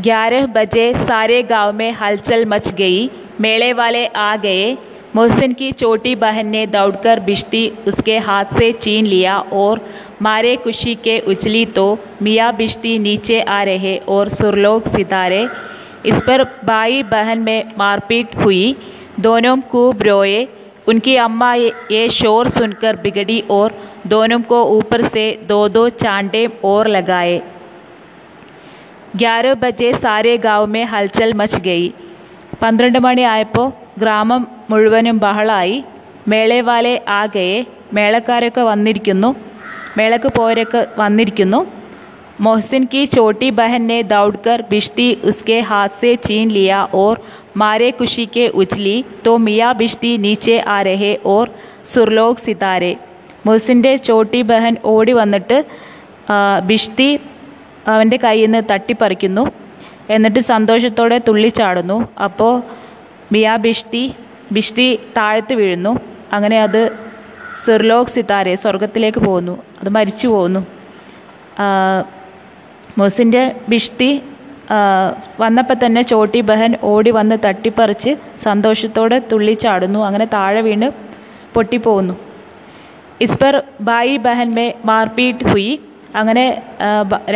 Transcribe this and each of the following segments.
ग्यारह बजे सारे गाँव में हलचल मच गई। मेले वाले आ गए। मोहसिन की छोटी बहन ने दौड़कर बिश्ती उसके हाथ से छीन लिया और मारे खुशी के उछली तो मियाँ बिश्ती नीचे आ रहे और सुरलोक सितारे। इस पर भाई बहन में मारपीट हुई। दोनों खूब रोए। उनकी अम्मा ये, शोर सुनकर बिगड़ी और दोनों को ऊपर से दो दो चांटे और लगाए। ഗ്യാരോ ബജെ സാരേ ഗാവ്മേ ഹൽച്ചൽ മച്ച് ഗയി. പന്ത്രണ്ട് മണിയായപ്പോൾ ഗ്രാമം മുഴുവനും ബഹളായി. മേളേവാലെ ആകയെ മേളക്കാരൊക്കെ വന്നിരിക്കുന്നു. മേളക്ക് പോരൊക്കെ വന്നിരിക്കുന്നു. मोहसिन കി ചോട്ടി बहन ദൗഡ്കർ ബിഷ്തി ഉസ്കെ ഹാസെ ചീൻ ലിയ ഓർ लिया और मारे തോ के ബിഷ്തി നീച്ചെ ആരഹെ ഓർ സുർലോക് സിതാരെ. रहे ചോട്ടി ബഹൻ ഓടി വന്നിട്ട് ബിഷ്തി അവന്റെ കയ്യിൽ നിന്ന് തട്ടിപ്പറിക്കുന്നു. എന്നിട്ട് സന്തോഷത്തോടെ തുള്ളിച്ചാടുന്നു അപ്പോൾ മിയാ ബിഷ്തി ബിഷ്തി താഴത്ത് വീഴുന്നു. അങ്ങനെ അത് സിർലോക് സിതാരെ സ്വർഗത്തിലേക്ക് പോകുന്നു അത് മരിച്ചു പോകുന്നു മൊസിന്റെ ബിഷ്തി വന്നപ്പോൾ തന്നെ ചോട്ടി ബഹൻ ഓടി വന്ന് തട്ടിപ്പറിച്ച് സന്തോഷത്തോടെ തുള്ളിച്ചാടുന്നു അങ്ങനെ താഴെ വീണ് പൊട്ടിപ്പോകുന്നു is per Bai Behan may മാർപീറ്റ് ഹുയി. അങ്ങനെ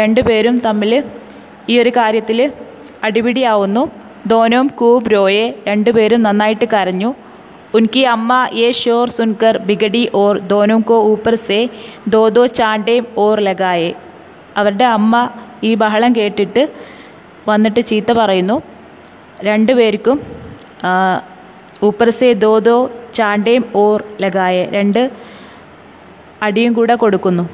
രണ്ടു പേരും തമ്മിൽ ഈ ഒരു കാര്യത്തിൽ അടിപിടിയാവുന്നു. ദോനോം കൂബ് രോയെ രണ്ടുപേരും നന്നായിട്ട് കരഞ്ഞു. ഉൻകി അമ്മ എ ഷോർ സുൻകർ ബിഗഡി ഓർ ദോനോം കോ ഊപ്പർ സേ ദോ ദോ ചാണ്ടേം ഓർ ലഗായെ. അവരുടെ അമ്മ ഈ ബഹളം കേട്ടിട്ട് വന്നിട്ട് ചീത്ത പറയുന്നു. രണ്ടുപേർക്കും പേർക്കും ഊപ്പർ സേ ദോ ദോ ചാണ്ടേം ഓർ ലഗായെ രണ്ട് അടിയും കൂടെ കൊടുക്കുന്നു.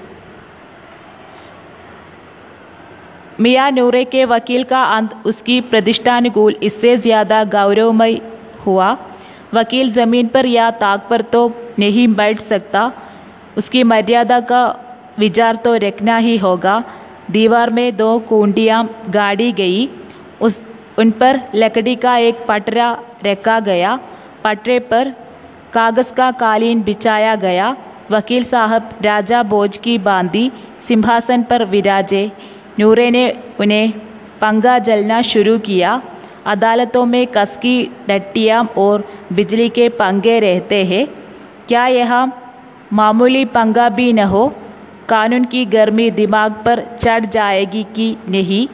मियाँ नूरे के वकील का अंत उसकी प्रतिष्ठानुकूल, इससे ज़्यादा गौरवमय हुआ। वकील ज़मीन पर या ताक पर तो नहीं बैठ सकता। उसकी मर्यादा का विचार तो रखना ही होगा। दीवार में दो कुंडियाँ गाड़ी गई। उस, उन पर लकड़ी का एक पटरा रखा गया। पटरे पर कागज़ का कालीन बिछाया गया। वकील साहब राजा बोझ की बांधी सिंहासन पर विराजे। नूरे ने उन्हें पंगा जलना शुरू किया अदालतों में कसकी डट्टियाँ और बिजली के पंगे रहते हैं क्या यह मामूली पंगा भी न हो कानून की गर्मी दिमाग पर चढ़ जाएगी कि नहीं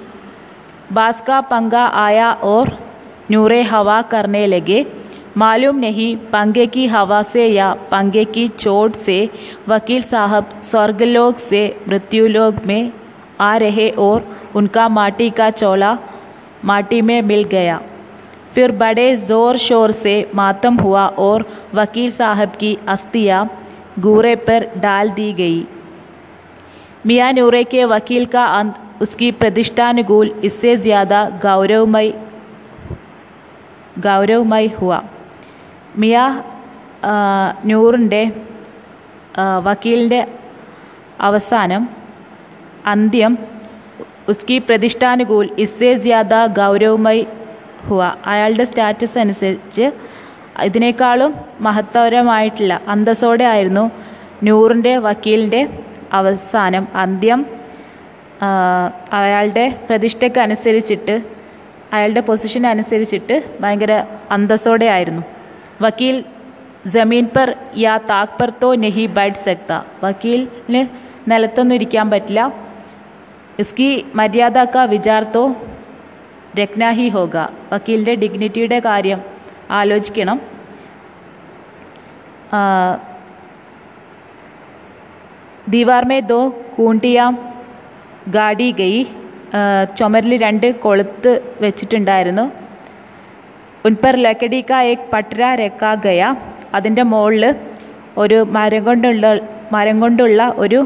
बास का पंगा आया और नूरे हवा करने लगे मालूम नहीं पंगे की हवा से या पंगे की चोट से वकील साहब स्वर्गलोक से मृत्युलोक में आ रहे और उनका माटी का चोला माटी में मिल गया फिर बड़े ज़ोर शोर से मातम हुआ और वकील साहब की अस्थियाँ घूरे पर डाल दी गई मियाँ नूरे के वकील का अंत उसकी प्रतिष्ठानुकूल इससे ज़्यादा गौरवमय गौरवमय हुआ മിയ ആ, നൂറിൻ്റെ ആ, വക്കീലിൻ്റെ അവസാനം അന്ത്യം. ഉസ്കി പ്രതിഷ്ഠാനുകൂൽ ഇസ്സേ ജ്യാദ ഗൗരവമായി ഹുവ. അയാളുടെ സ്റ്റാറ്റസ് അനുസരിച്ച് ഇതിനേക്കാളും മഹത്തരമായിട്ടുള്ള അന്തസ്സോടെ ആയിരുന്നു നൂറിന്റെ വക്കീലിന്റെ അവസാനം. അന്ത്യം അയാളുടെ പ്രതിഷ്ഠയ്ക്ക് അനുസരിച്ചിട്ട് അയാളുടെ പൊസിഷൻ അനുസരിച്ചിട്ട് ഭയങ്കര അന്തസ്സോടെ ആയിരുന്നു. വക്കീൽ ജമീൻ പർ യാ താക് പർ തോ സെക്ത ബൈഠ് സക്ത. വക്കീലിന് നിലത്തൊന്നും ഇരിക്കാൻ പറ്റില്ല. ഇസ്കി മര്യാദ കാ വിചാർ തോ രഖ്ന ഹി ഹോഗ. വക്കീലിന്റെ ഡിഗ്നിറ്റിയുടെ കാര്യം ആലോചിക്കണം. ദീവാർ മേ ദോ കൂണ്ടിയാം ഗാഡി ഗയി. ചുമരിൽ രണ്ട് കൊളുത്ത് വെച്ചിട്ടുണ്ടായിരുന്നു. ഉൻപർ ലക്കടിക്ക ഏക് പട്ര രക്കാ ഗയ. അതിന്റെ മുകളിൽ ഒരു മരം കൊണ്ടുള്ള മരം കൊണ്ടുള്ള ഒരു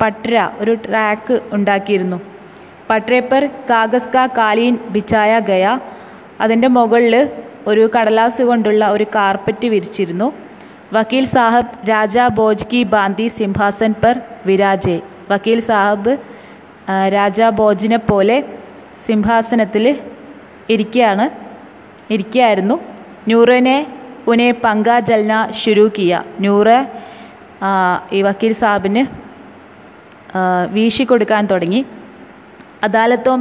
പട്ര ഒരു ട്രാക്ക് ഉണ്ടാക്കിയിരുന്നു. പട്രേ പർ കാഗസ് കാ കാലീൻ ബിച്ചായ ഗയ. അതിന്റെ മുകളിൽ ഒരു കടലാസ് കൊണ്ടുള്ള ഒരു കാർപ്പറ്റ് വിരിച്ചിരുന്നു. വക്കീൽ സാഹബ് രാജാ ബോജ് കി ബാന്തി സിംഹാസൻ പർ വിരാജെ. വക്കീൽ സാഹബ് രാജ ബോജിനെ പോലെ സിംഹാസനത്തിൽ ഇരിക്കുകയാണ് ഇരിക്കുകയായിരുന്നു നൂറിനെ ഉനെ പങ്കാ ജൽന ശുരു കിയ. നൂറ് ഈ വക്കീൽ സാഹിബിന് വീശിക്കൊടുക്കാൻ തുടങ്ങി. അദാലത്തോं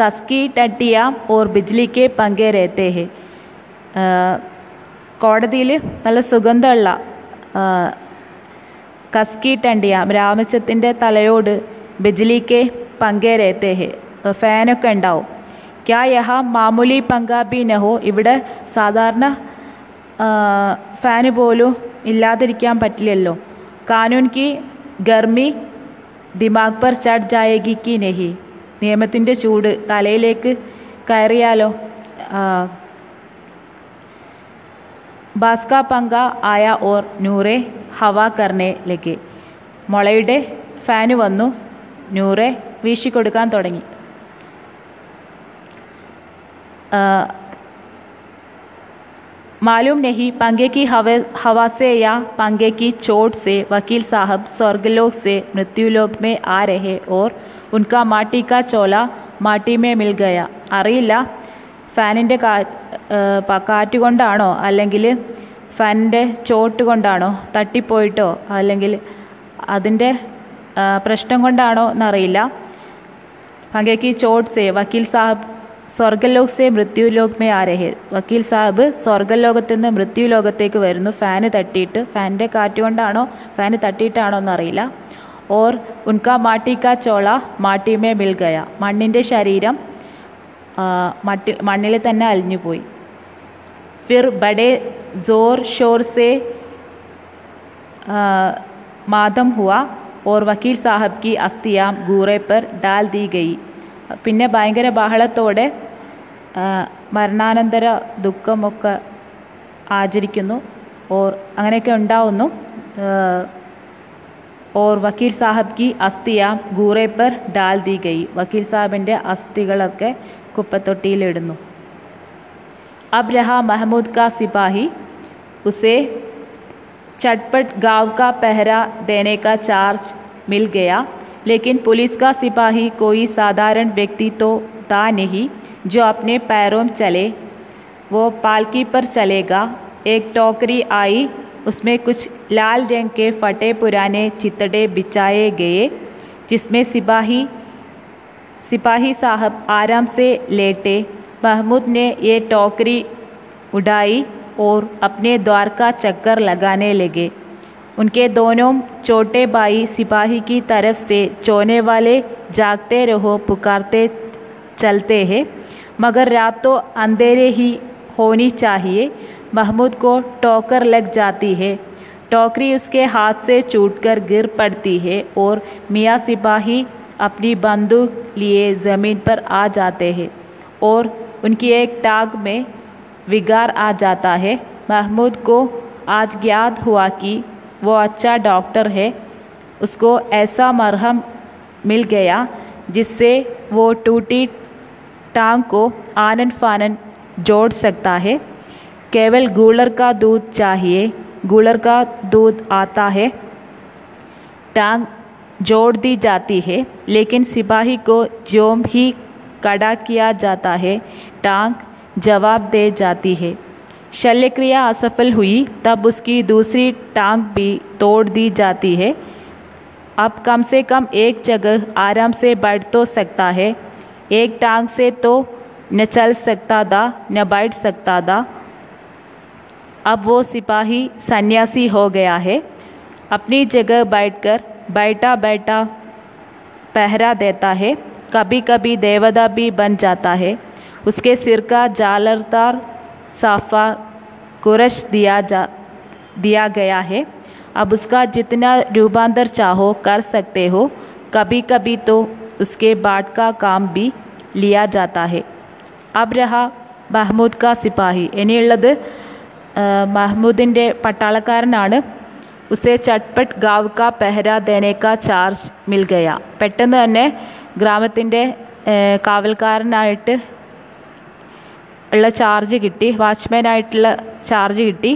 കസ്കി ടട്ടിയ ഓർ ബിജ്ലിക്ക് പങ്കെ കോടതിയിൽ നല്ല സുഗന്ധമുള്ള കസ്കി ടണ്ടിയ രാമച്ചത്തിന്റെ തലയോട് ബിജ്ലിക്ക് പങ്കെ ഫാനൊക്കെ ഉണ്ടാവും. ക്യാ യഹ മാമൂലി പങ്കാബി നഹോ ഇവിടെ സാധാരണ ഫാന് പോലും ഇല്ലാതിരിക്കാൻ പറ്റില്ലല്ലോ. കാനൂൻ കി ഗർമി ദിമാഗ് പർ ചട് ജായേഗി കി നെഹി. നിയമത്തിന്റെ ചൂട് തലയിലേക്ക് കയറിയാലോ? ബാസ്ക പങ്ക ആയ ഓർ നൂറെ ഹവ കർണെ ലഗെ. മുളയുടെ ഫാന് വന്നു നൂറെ വീശിക്കൊടുക്കാൻ തുടങ്ങി. मालूम नहीं पंगे की हवा हवा से या पंगे की चोट से वकील साहब स्वर्गलोक से मृत्युलोक में आ रहे और उनका माटी का चोला മാട്ടി മേ മിൽ ഗയ അറിയില്ല ഫാനിൻ്റെ കാ കാറ്റ് കൊണ്ടാണോ അല്ലെങ്കിൽ ഫാനിൻ്റെ ചോട്ട് കൊണ്ടാണോ തട്ടിപ്പോയിട്ടോ അല്ലെങ്കിൽ അതിൻ്റെ പ്രശ്നം കൊണ്ടാണോ എന്നറിയില്ല പങ്കേക്ക് ചോട്ട് സേ വക്കീൽ സാഹബ് സ്വർഗലോക് സേ മൃത്യുലോക് മേ ആ രഹേ വക്കീൽ സാഹിബ് സ്വർഗലോകത്തു നിന്ന് മൃത്യുലോകത്തേക്ക് വരുന്നു. ഫാന് തട്ടിയിട്ട് ഫാനിന്റെ കാറ്റ് കൊണ്ടാണോ ഫാന് തട്ടിയിട്ടാണോ എന്നറിയില്ല. ഓർ ഉൻകാ മാട്ടി ചോള മാട്ടിമേ മിൽ ഗയ. മണ്ണിന്റെ ശരീരം മട്ടി മണ്ണിൽ തന്നെ അലിഞ്ഞുപോയി ഫിർ ബഡേ ജോർ ഷോർ സേ മാതം ഹുവ. ഓർ വക്കീൽ സാഹബ് കി അസ്ഥിയാം ഗൂറെ പർ ഡാൽ ദി ഗയി. പിന്നെ ഭയങ്കര ബഹളത്തോടെ മരണാനന്തര ദുഃഖമൊക്കെ ആചരിക്കുന്നു ഓർ അങ്ങനെയൊക്കെ ഉണ്ടാവുന്നു ഓർ വക്കീൽ സാഹബ് കി അസ്ഥിയാം ഗൂറെ പർ ഡാൽ ദി ഗയി വക്കീൽ സാഹിബിൻ്റെ അസ്ഥികളൊക്കെ കുപ്പത്തൊട്ടിയിലിടുന്നു अब रहा महमूद का सिपाही उसे चटपट गांव का पहरा देने का चार्ज मिल गया लेकिन पुलिस का सिपाही कोई साधारण व्यक्ति तो था नहीं, जो अपने पैरों में चले। वो पालकी पर चलेगा। एक टोकरी आई, उसमें कुछ लाल रंग के फटे पुराने चितड़े बिछाए गए, जिसमें सिपाही सिपाही साहब आराम से लेटे। महमूद ने ये टोकरी उड़ाई और अपने द्वार का चक्कर लगाने लगे। उनके दोनों छोटे भाई सिपाही की तरफ़ से चोने वाले जागते रहो, पुकारते चलते हैं। मगर रात तो अंधेरे ही होनी चाहिए। महमूद को टोकर लग जाती है। टोकरी उसके हाथ से छूटकर गिर पड़ती है और मियाँ सिपाही अपनी बंदूक लिए ज़मीन पर आ जाते हैं और उनकी एक टाग में विगार आ जाता है। महमूद को आज ज्ञात हुआ कि वो अच्छा डॉक्टर है, उसको ऐसा मरहम मिल गया जिससे वो टूटी टांग को आनन फानन जोड़ सकता है। केवल गूलर का दूध चाहिए गूलर का दूध आता है, टांग जोड़ दी जाती है, लेकिन सिपाही को जोम ही कड़ा किया जाता है, टांग जवाब दे जाती है। शल्यक्रिया असफल हुई, तब उसकी दूसरी टांग भी तोड़ दी जाती है। अब कम से कम एक जगह आराम से बैठ तो सकता है, एक टांग से तो न चल सकता था, न बैठ सकता था। अब वो सिपाही सन्यासी हो गया है। अपनी जगह बैठकर बैठा बैठा पहरा देता है कभी कभी देवता भी बन जाता है। उसके सिर का जालरदार साफा कुरश दिया जा दिया गया है अब उसका जितना रूपांतर चाहो कर सकते हो कभी कभी तो उसके बाट का काम भी लिया जाता है अब रहा മഹ്മൂദ് കാ സിപ്പാഹി ഇനിയുള്ളത് മഹ്മൂദിൻ്റെ പട്ടാളക്കാരനാണ് ഉസേ ചട്പട്ട് ഗാവ് കാ പെഹര ദേനെ കാ ചാർജ് മിൽ ഗയ പെട്ടെന്ന് തന്നെ ഗ്രാമത്തിൻ്റെ കാവൽക്കാരനായിട്ട് ഉള്ള ചാർജ് കിട്ടി. വാച്ച്മാനായിട്ടുള്ള ചാർജ് കിട്ടി.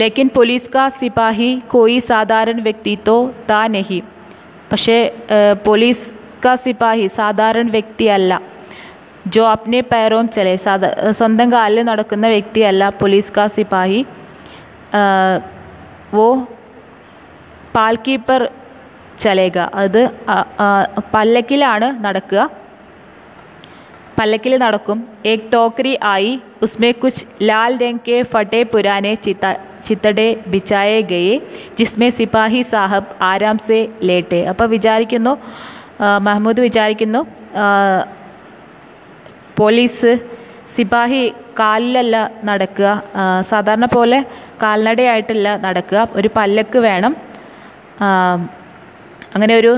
ലേക്കിൻ പോലീസ് കാ സിപാഹി കോയി സാധാരണ വ്യക്തി തോ താ നഹി. പക്ഷേ പോലീസ് കാ സിപാഹി സാധാരണ വ്യക്തിയല്ല. ജോ അപ്നെ പേരോം ചെലേ. സാധാ സ്വന്തം കാലിൽ നടക്കുന്ന വ്യക്തിയല്ല പോലീസ് കാ സിപാഹി. വോ കീപ്പർ ചലേക അത് പല്ലക്കിലാണ് നടക്കുക. പല്ലക്കിൽ നടക്കും. ഏക് ടോക്കരി ആയി ഉസ്മേ കുച്ച് ലാൽ രംഗേ ഫട്ടേ പുരാനെ ചിത്ത ചിത്തടെ ബിച്ചായേ ഗയേ ജിസ്മേ സിപാഹി സാഹബ് ആരാം സെ ലേട്ടെ. അപ്പോൾ വിചാരിക്കുന്നു മഹമ്മൂദ് വിചാരിക്കുന്നു പോലീസ് സിപാഹി കാലിലല്ല നടക്കുക. സാധാരണ പോലെ കാൽനടയായിട്ടല്ല നടക്കുക. ഒരു പല്ലക്ക് വേണം. അങ്ങനെ ഒരു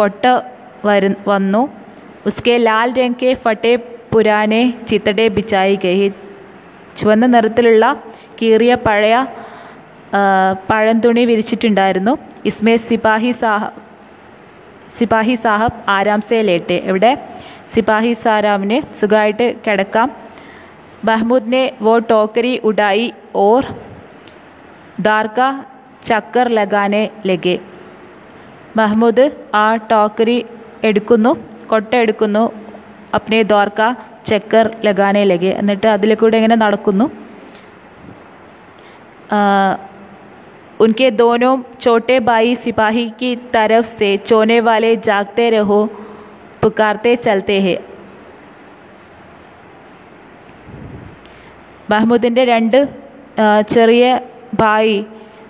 കൊട്ട വരു വന്നു. ഉസ്കെ ലാൽ രംഗ് കെ ഫട്ടെ പുരാനെ ചിത്തടെ ബിച്ചായി ഗയി ചുവന്ന നിറത്തിലുള്ള കീറിയ പഴയ ആ, പഴംതുണി വിരിച്ചിട്ടുണ്ടായിരുന്നു ഇസ്മേ സിപ്പാഹി സാഹ സിപ്പാഹി സാഹബ് ആരാം സേ ലേട്ടെ ഇവിടെ സിപ്പാഹി സാരാമിന് സുഖമായിട്ട് കിടക്കാം महमूद ने वो टोकरी उड़ाई और दार का ചക്കർ ലഗാനെ ലഗെ മഹ്മൂദ് ആ ടോക്കറി എടുക്കുന്നു കൊട്ട എടുക്കുന്നു അപ്നെ ദ്വാർക്ക ചക്കർ ലഗാനെ ലഗെ എന്നിട്ട് അതിൽ കൂടെ ഇങ്ങനെ നടക്കുന്നു ആ, उनके दोनों छोटे भाई सिपाही की तरफ से चोने वाले जागते रहो पुकारते चलते हैं മഹ്മൂദിൻ്റെ രണ്ട് ആ, ചെറിയ ഭായി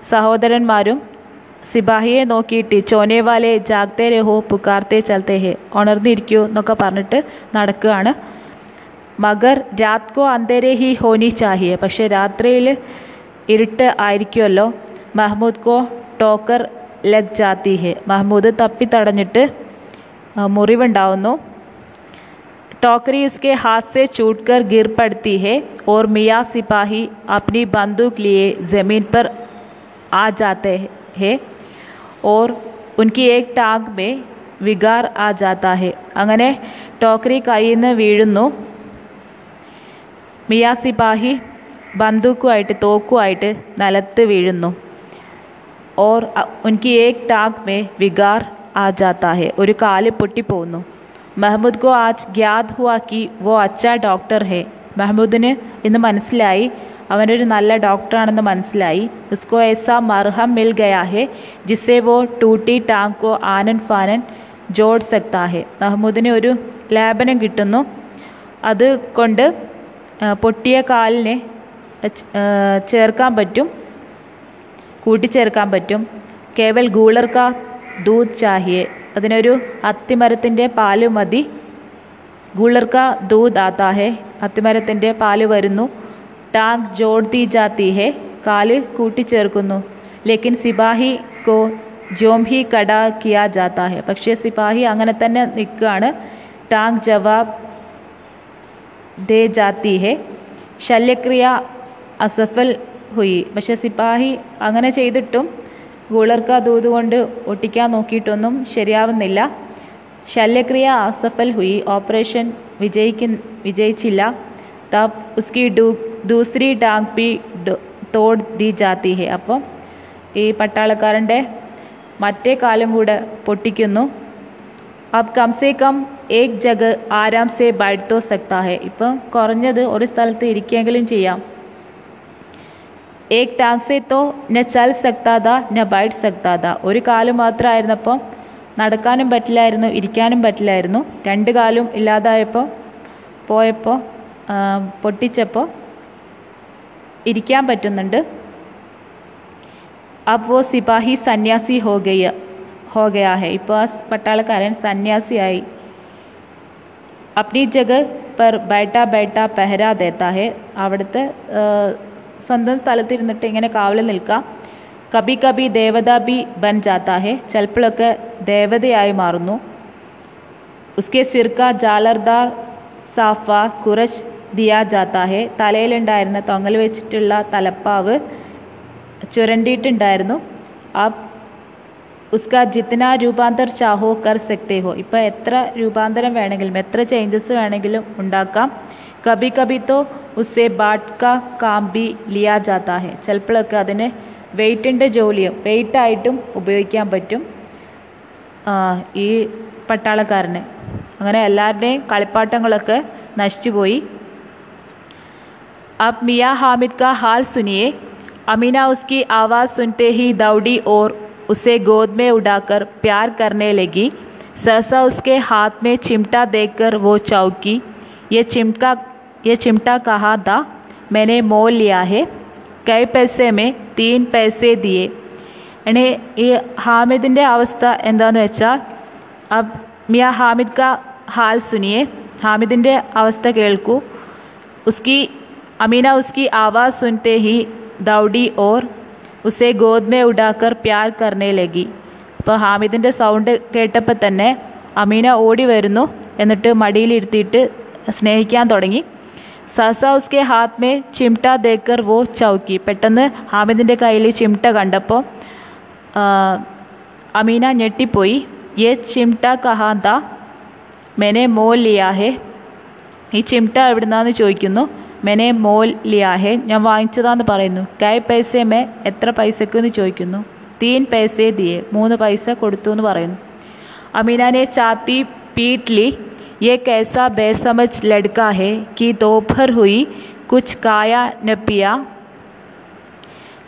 സഹോദരന്മാരും സിപാഹിയെ നോക്കിയിട്ട് ചോനേവാലെ ജാഗ്തേ രഹോ പുക്കാർത്തേ ചലത്തേ ഹെ ഉണർന്നിരിക്കൂ എന്നൊക്കെ പറഞ്ഞിട്ട് നടക്കുകയാണ് മഗർ രാത് കോ അന്തേരെ ഹി ഹോനി ചാഹിയെ പക്ഷെ രാത്രിയിൽ ഇരുട്ട് ആയിരിക്കുമല്ലോ മഹ്മൂദ് കോ ടോക്കർ ലഗ് ജാത്തി ഹെ മഹ്മൂദ് തപ്പി തടഞ്ഞിട്ട് ആ, മുറിവുണ്ടാവുന്നു टोकरी उसके हाथ से छूटकर गिर पड़ती है और मियाँ सिपाही अपनी बंदूक लिए ज़मीन पर आ जाते हैं और ഉനക്ക് ഏക് ടാഗ് മേ വികാർ ആ ജാത്താ ഹെ അങ്ങനെ ടോക്കറി കയ്യിൽ നിന്ന് വീഴുന്നു. മിയാ സിപാഹി ബന്ദൂക്കുമായിട്ട് തോക്കുമായിട്ട് നിലത്ത് വീഴുന്നു. ഓർ ഉനക്ക് ഏക് ടാഗ് മേ വികാർ ആ ജാത്താ ഹെ ഒരു കാൽ പൊട്ടിപ്പോകുന്നു. മെഹമ്മൂദ് കോ ആജ് ഗ്യാദ് ഹുവാ കി വോ അച്ഛ ഡോക്ടർ ഹെ. മെഹമ്മൂദിന് ഇന്ന് മനസ്സിലായി അവനൊരു നല്ല ഡോക്ടറാണെന്ന് മനസ്സിലായി. ഉസ്കോ ऐसा മർഹം മിൽ ഗയാഹെ ജിസെ വോ ടൂട്ടി ടാങ്കോ ആനൻ ഫാനൻ ജോഡ് സെക്താഹെ മഹ്മൂദിന് ഒരു ലേപനം കിട്ടുന്നു. അത് കൊണ്ട് പൊട്ടിയ കാലിനെ ചേർക്കാൻ പറ്റും കൂട്ടിച്ചേർക്കാൻ പറ്റും. കേവൽ ഗൂളർ കാ ദൂത് ചാഹിയെ. അതിനൊരു അത്തിമരത്തിന്റെ പാൽ മതി. ഗൂളർ കാ ദൂത് ആത്താഹെ അത്തിമരത്തിന്റെ പാൽ വരുന്നു. ടാങ്ക് ജോഡ് ദി ജാത്തി ഹെ കാൽ കൂട്ടിച്ചേർക്കുന്നു. ലേക്കിൻ സിപാഹി കോ ജോം ഹി കട കിയാ ജാത്താ ഹെ. പക്ഷേ സിപാഹി അങ്ങനെ തന്നെ നിൽക്കുകയാണ്. ടാങ് ജവാബ് ദേ ജാത്തി ഹെ. ശല്യക്രിയ അസഫൽ ഹുയി. പക്ഷെ സിപ്പാഹി അങ്ങനെ ചെയ്തിട്ടും ഗൂളർക്ക ദൂത് കൊണ്ട് ഒട്ടിക്കാൻ നോക്കിയിട്ടൊന്നും ശരിയാവുന്നില്ല. ശല്യക്രിയ അസഫൽ ഹുയി. ഓപ്പറേഷൻ വിജയിക്കു വിജയിച്ചില്ല. തബ് ഉസ്കി ഡൂ ദൂസരി ഡാക് പി തോട് ദി ജാതി ഹെ. അപ്പം ഈ പട്ടാളക്കാരന്റെ മറ്റേ കാലം കൂടെ പൊട്ടിക്കുന്നു. അപ് കം സേ കം ഏക് ജഗ് ആരാം സേ ബൈഡ്തോ സക്താഹെ ഇപ്പം കുറഞ്ഞത് ഒരു സ്ഥലത്ത് ഇരിക്കുകയെങ്കിലും ചെയ്യാം. ഏക് ടാങ് സേ തോ ന ചൽ സക്താദ ന ബൈഡ് സക്താദ ഒരു കാലം മാത്രമായിരുന്നപ്പം നടക്കാനും പറ്റില്ലായിരുന്നു ഇരിക്കാനും പറ്റില്ലായിരുന്നു. രണ്ട് കാലും ഇല്ലാതായപ്പോൾ പോയപ്പോൾ പൊട്ടിച്ചപ്പോൾ ഇരിക്കാൻ പറ്റുന്നുണ്ട്. അബ് വോ സിപാഹി സന്യാസി ഹോഗയ ഹോഗയാ ഹെ ഇപ്പോൾ ആ പട്ടാളക്കാരൻ സന്യാസിയായി. അപ്നി ജഗ പെർ ബൈട്ട ബൈട്ട പെഹരാ ദേത്താ ഹെ അവിടുത്തെ സ്വന്തം സ്ഥലത്തിരുന്നിട്ട് ഇങ്ങനെ കാവലിൽ നിൽക്കാം. കബി കബി ദേവതാ ബി ബൻ ജാത്താ ഹെ ചിലപ്പോഴൊക്കെ ദേവതയായി മാറുന്നു. ഉസ്കെ സിർക്ക ജാലർദാർ സാഫ കുറശ് ദിയാ ജാത്താ ഹെ തലയിലുണ്ടായിരുന്ന തൊങ്ങൽ വെച്ചിട്ടുള്ള തലപ്പാവ് ചുരണ്ടിയിട്ടുണ്ടായിരുന്നു. ആ ഉസ്കാ ജിത്തന രൂപാന്തർ ചാഹോ കർ സക്തേ ഹോ. ഇപ്പോൾ എത്ര രൂപാന്തരം വേണമെങ്കിലും എത്ര ചേഞ്ചസ് വേണമെങ്കിലും ഉണ്ടാക്കാം. കബി കബി തോ ഉസ്സെ ബാട്ട് കാ കാം ബി ലിയാ ജാത്താ ഹെ ചിലപ്പോഴൊക്കെ അതിന് വെയിറ്റിന്റെ ജോലിയും. വെയിറ്റായിട്ടും ഉപയോഗിക്കാൻ പറ്റും ഈ പട്ടാളക്കാരന്. അങ്ങനെ എല്ലാവരുടെയും കളിപ്പാട്ടങ്ങളൊക്കെ നശിച്ചുപോയി. अब मियाँ हामिद का हाल सुनिए अमीना उसकी आवाज़ सुनते ही दौड़ी और उसे गोद में उठाकर प्यार करने लगी सहसा उसके हाथ में चिमटा देखकर वो चौकी ये चिमटा ये चिमटा कहा था मैंने मोल लिया है കൈ पैसे में तीन पैसे दिए ഇനി ഈ ഹാമിദിൻ്റെ അവസ്ഥ എന്താന്ന് വെച്ചാൽ അബ് മിയ ഹാമിദ് കാ ഹാൽ സുനിയെ ഹാമിദിൻ്റെ അവസ്ഥ കേൾക്കൂ उसकी अमीना उसकी आवाज़ सुनते ही दौड़ी और उसे गोद में उठाकर प्यार करने लगी അപ്പോൾ ഹാമിദിൻ്റെ സൗണ്ട് കേട്ടപ്പോൾ തന്നെ അമീന ഓടി വരുന്നു എന്നിട്ട് മടിയിലിരുത്തിയിട്ട് സ്നേഹിക്കാൻ തുടങ്ങി സസ ഉസ്കെ ഹാത്ത് മേ ചിംട്ട ദേക്കർ വോ ചൗക്കി പെട്ടെന്ന് ഹാമിദിൻ്റെ കയ്യിൽ ചിംട്ട കണ്ടപ്പോൾ അമീന ഞെട്ടിപ്പോയി യെ ചിംട്ട കഹാന്ത മെനെ മോൽ ലിയാ ഹെ ഈ ചിംട്ട എവിടുന്നാന്ന് ചോദിക്കുന്നു മെനെ മോൽ ലിയാഹെ ഞാൻ വാങ്ങിച്ചതാന്ന് പറയുന്നു കൈ പൈസ മേ എത്ര പൈസക്ക് എന്ന് ചോദിക്കുന്നു തീൻ പൈസേ ദിയെ മൂന്ന് പൈസ കൊടുത്തു എന്ന് പറയുന്നു അമീനാനെ ചാത്തി पीट ली ये कैसा बेसमझ लड़का है कि दोपहर हुई कुछ खाया न पिया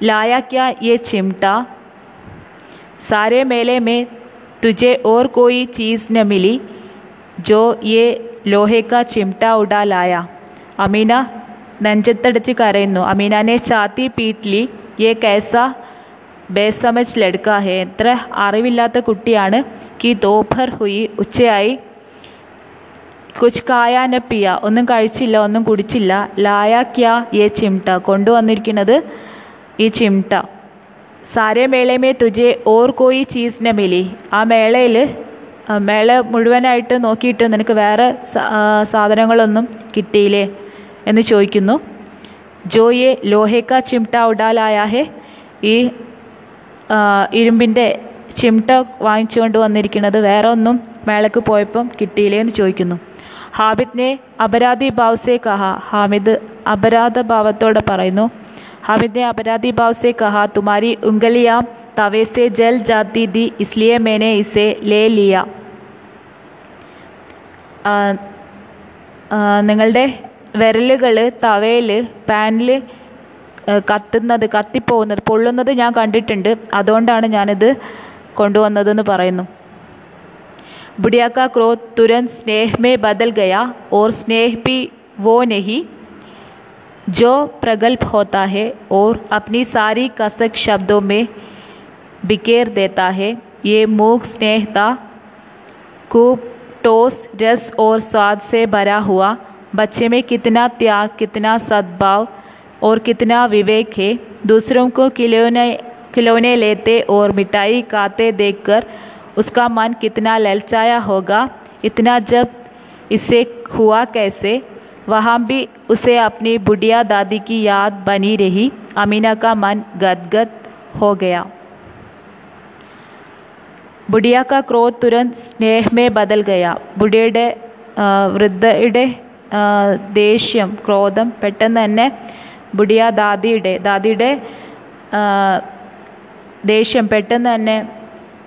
लाया क्या ये चिमटा सारे मेले में तुझे और कोई चीज़ न मिली जो ये ലോഹെ കാ ചിംട്ട ഉടാ ലായ അമീന നെഞ്ചത്തടിച്ച് കരയുന്നു. അമീനാനെ ചാത്തി പീറ്റ്ലി യെ കേസ ബേസമജ് ലടുക്ക ഹേ. എത്ര അറിവില്ലാത്ത കുട്ടിയാണ്. കി ദോഭർ ഹുയി ഉച്ചയായി. കുച്ച് കായാന പിയ. ഒന്നും കഴിച്ചില്ല ഒന്നും കുടിച്ചില്ല. ലായ ക്യാ യെ ചിംട്ട കൊണ്ടുവന്നിരിക്കുന്നത് ഈ ചിംട്ട സാരേ മേളയമേ തുജെ ഓർ കോയി ചീസിനെ മിലി. ആ മേളയിൽ മേള മുഴുവനായിട്ട് നോക്കിയിട്ട് നിനക്ക് വേറെ സാധനങ്ങളൊന്നും കിട്ടിയില്ലേ? എന്ന് ചോദിക്കുന്നു. ജോയെ ലോഹേക്ക ചിംട്ട ഉടാലായ ഹേ ഈ ഇരുമ്പിന്റെ ചിംട്ട വാങ്ങിച്ചുകൊണ്ട് വന്നിരിക്കുന്നത് വേറെ ഒന്നും മേളക്ക് പോയപ്പം കിട്ടിയില്ലേ എന്ന് ചോദിക്കുന്നു. ഹാബിദിനെ അപരാധി ഭാവസെ കഹ ഹാമിദ് അപരാധ ഭാവത്തോടെ പറയുന്നു. ഹാമിദിനെ അപരാധി ഭാവസെ കഹ തുമാരി ഉംഗലിയാം തവേസെ ജൽ ജാത്തി ദി ഇസ്ലിയെ മേനെ ഇസെ ലേ ലിയ. നിങ്ങളുടെ വിരലുകൾ തവയിൽ പാനിൽ കത്തുന്നത് കത്തിപ്പോകുന്നത് പൊള്ളുന്നത് ഞാൻ കണ്ടിട്ടുണ്ട് അതുകൊണ്ടാണ് ഞാനിത് കൊണ്ടുവന്നതെന്ന് പറയുന്നു बुढ़िया का क्रोध तुरंत स्नेह में बदल गया और स्नेह भी वो नहीं जो प्रगल्भ होता है और अपनी सारी कसक शब्दों में बिखेर देता है ये मूक स्नेह था खूब टोस रस और स्वाद से भरा हुआ बच्चे में कितना त्याग, कितना सद्भाव और कितना विवेक है। दूसरों को खिलौने खिलौने लेते और मिठाई खाते देखकर उसका मन कितना ललचाया होगा। इतना जब इसे हुआ कैसे? वहाँ भी उसे अपनी बुढ़िया दादी की याद बनी रही। अमीना का मन गदगद हो गया। बुढ़िया का क्रोध तुरंत स्नेह में बदल गया। बुढ़ेडे वृद्ध ദേഷ്യം ക്രോധം പെട്ടെന്ന് തന്നെ ബുഡിയ ദാദിയുടെ ദാദിയുടെ ദേഷ്യം പെട്ടെന്ന് തന്നെ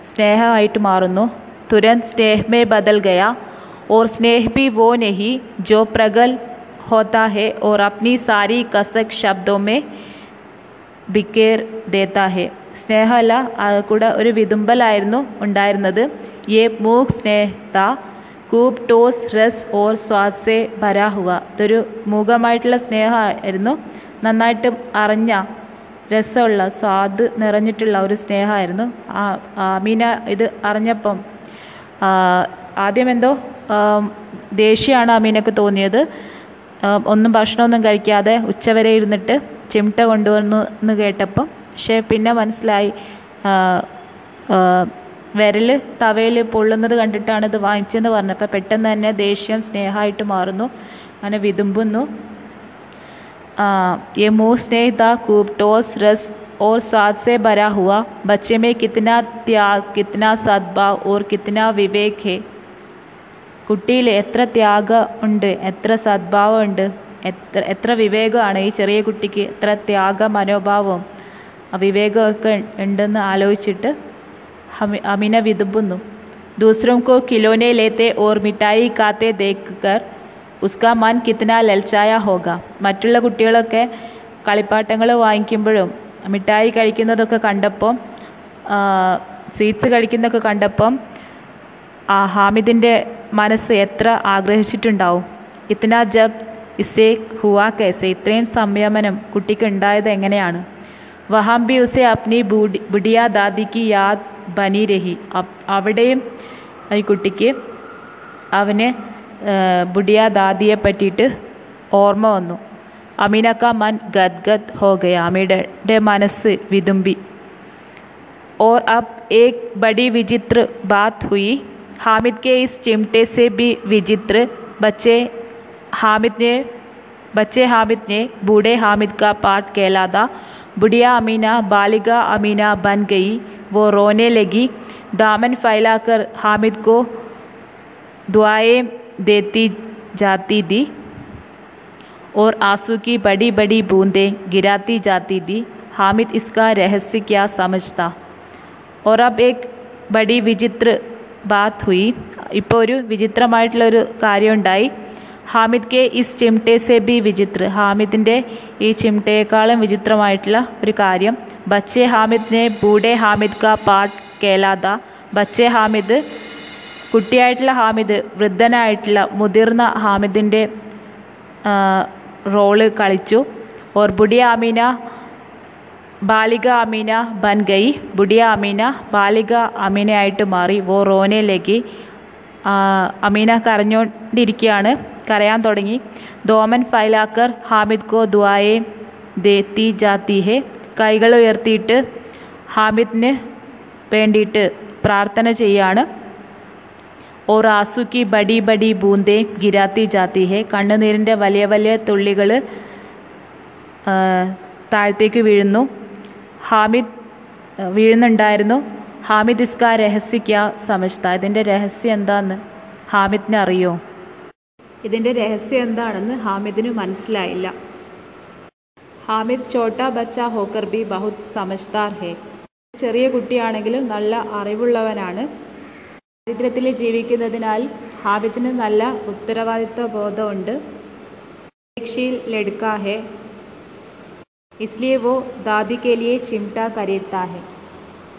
സ്നേഹമായിട്ട് മാറുന്നു. തുരൻ സ്നേഹമേ ബദൽ ഗയ. ഓർ സ്നേഹ് ബി വോ നെഹി. ജോ പ്രഗൽ ഹോത്താ ഹെ. ഓർ അപ്നി സാരി കസക് ശബ്ദോമേ ബിക്കേർ ദേത്താ ഹെ. സ്നേഹമല്ല കൂടെ ഒരു വിതുമ്പലായിരുന്നു ഉണ്ടായിരുന്നത്. യേ മൂക് സ്നേഹ കൂബ് ടോസ് റസ് ഓർ സ്വാസെ ഭരാ ഹുവ. ഇതൊരു മൂകമായിട്ടുള്ള സ്നേഹമായിരുന്നു. നന്നായിട്ട് അറിഞ്ഞ രസമുള്ള സ്വാദ് നിറഞ്ഞിട്ടുള്ള ഒരു സ്നേഹമായിരുന്നു. മീന ഇത് അറിഞ്ഞപ്പം ആദ്യം എന്തോ ദേഷ്യമാണ് അമീനക്ക് തോന്നിയത്. ഒന്നും ഭക്ഷണമൊന്നും കഴിക്കാതെ ഉച്ചവരെ ഇരുന്നിട്ട് ചിമിട്ട കൊണ്ടുവന്നു എന്ന് കേട്ടപ്പം പക്ഷേ പിന്നെ മനസ്സിലായി വിരൽ തവയിൽ പൊള്ളുന്നത് കണ്ടിട്ടാണ് ഇത് വാങ്ങിച്ചതെന്ന് പറഞ്ഞപ്പോൾ പെട്ടെന്ന് തന്നെ ദേഷ്യം സ്നേഹമായിട്ട് മാറുന്നു അങ്ങനെ വിതുമ്പുന്നു ये मुँह स्नेह था खूब टोस रस और स्वाद से भरा हुआ बच्चे में कितना त्याग कितना सद्भाव और कितना विवेक है കുട്ടിയിൽ എത്ര ത്യാഗം ഉണ്ട് എത്ര സദ്ഭാവം ഉണ്ട് എത്ര എത്ര വിവേകമാണ് ഈ ചെറിയ കുട്ടിക്ക് എത്ര ത്യാഗ മനോഭാവവും വിവേകമൊക്കെ ഉണ്ടെന്ന് ആലോചിച്ചിട്ട് അമിന വിതുമ്പുന്നു दूसरों को खिलौने लेते और मिठाई खाते देखकर ഉസ്കാ മൻ കിത്തന ലൽച്ചായ ഹോക മറ്റുള്ള കുട്ടികളൊക്കെ കളിപ്പാട്ടങ്ങൾ വാങ്ങിക്കുമ്പോഴും മിഠായി കഴിക്കുന്നതൊക്കെ കണ്ടപ്പോൾ സ്വീറ്റ്സ് കഴിക്കുന്നതൊക്കെ കണ്ടപ്പം ആ ഹാമിദിൻ്റെ മനസ്സ് എത്ര ആഗ്രഹിച്ചിട്ടുണ്ടാവും ഇത്തന ജബ് ഇസേ ഹുവാ കേസെ ഇത്രയും സംയമനം കുട്ടിക്ക് ഉണ്ടായത് എങ്ങനെയാണ് വഹാം ബി ഉസെ അപ്നി ബുഡി ബുഡിയ ദാദിക്ക് യാദ് ബനി രഹി അവിടെയും ഈ കുട്ടിക്ക് അവന് ബുഡിയ ദാദിയെ പറ്റിയിട്ട് ഓർമ്മ വന്നു അമീന കാ മൻ ഗദ് ഗദ് ഹോ ഗയ അമീയുടെ മനസ്സ് വിതുമ്പി और अब एक बड़ी विचित्र बात हुई हामिद के इस चिमटे से भी विचित्र बच्चे हामिद ने बच्चे हामिद ने बूढ़े हामिद का पाठ कहलाता बुढ़िया अमीना बालिगा अमीना बन गई वो रोने लगी दामन फैलाकर हामिद को दुआएं देती जाती थी और आंसू की बड़ी बड़ी बूंदें गिराती जाती थी हामिद इसका रहस्य क्या समझता और अब एक बड़ी വിചിത്ര ബാത്ത് ഹുയി ഇപ്പോൾ ഒരു വിചിത്രമായിട്ടുള്ളൊരു കാര്യമുണ്ടായി ഹാമിദ് കെ ഇസ് ചിംട്ടെ സെ ബി വിചിത്ര ഹാമിദിൻ്റെ ഈ ചിംട്ടയേക്കാളും വിചിത്രമായിട്ടുള്ള ഒരു കാര്യം ബച്ചെ ഹാമിദിനെ ബൂഡെ ഹാമിദ് കാ പാട്ട് കേലാത ബച്ചെ ഹാമിദ് കുട്ടിയായിട്ടുള്ള ഹാമിദ് വൃദ്ധനായിട്ടുള്ള മുതിർന്ന ഹാമിദിന്റെ റോൾ കളിച്ചു. ഓർ ബുഡിയ അമീന ബാലിക അമീന ബൻ ഗൈ ബുഡിയ അമീന ബാലിക അമീനയായിട്ട് മാറി. വോ റോനയിലേക്ക് അമീന കരഞ്ഞുകൊണ്ടിരിക്കുകയാണ് കരയാൻ തുടങ്ങി. ദോമൻ ഫൈലാക്കർ ഹാമിദ് കോ ദുആയെ ദേത്തി ജാത്തി ഹെ. കൈകൾ ഉയർത്തിയിട്ട് ഹാമിദിന് വേണ്ടിയിട്ട് പ്രാർത്ഥന ചെയ്യാണ്. ഓർ ആസുക്കി ബടി ബഡി ബൂന്തേ ഗിരാത്തി ജാത്തി ഹെ. കണ്ണുനീരിന്റെ വലിയ വലിയ തുള്ളികൾ താഴത്തേക്ക് വീഴുന്നു. ഹാമിദ് വീഴുന്നുണ്ടായിരുന്നു. ഹാമിദ് ഇസ്ക രഹസ്യ സമജ്ത ഇതിന്റെ രഹസ്യം എന്താന്ന് ഹാമിദിനെ അറിയോ? ഇതിന്റെ രഹസ്യം എന്താണെന്ന് ഹാമിദിന് മനസ്സിലായില്ല. ഹാമിദ് ചോട്ടാ ബച്ച ഹോക്കർ ബി ബഹുത് സമജ്ദാർ ഹേ ചെറിയ കുട്ടിയാണെങ്കിലും നല്ല അറിവുള്ളവനാണ് ദരിദ്രത്തിൽ ജീവിക്കുന്നതിനാൽ ഹാമിദിന് നല്ല ഉത്തരവാദിത്വ ബോധമുണ്ട് പരീക്ഷയിൽ ലടുക്കാ ഹേ इसलिए वो दादी के लिए चिमटा खरीदता है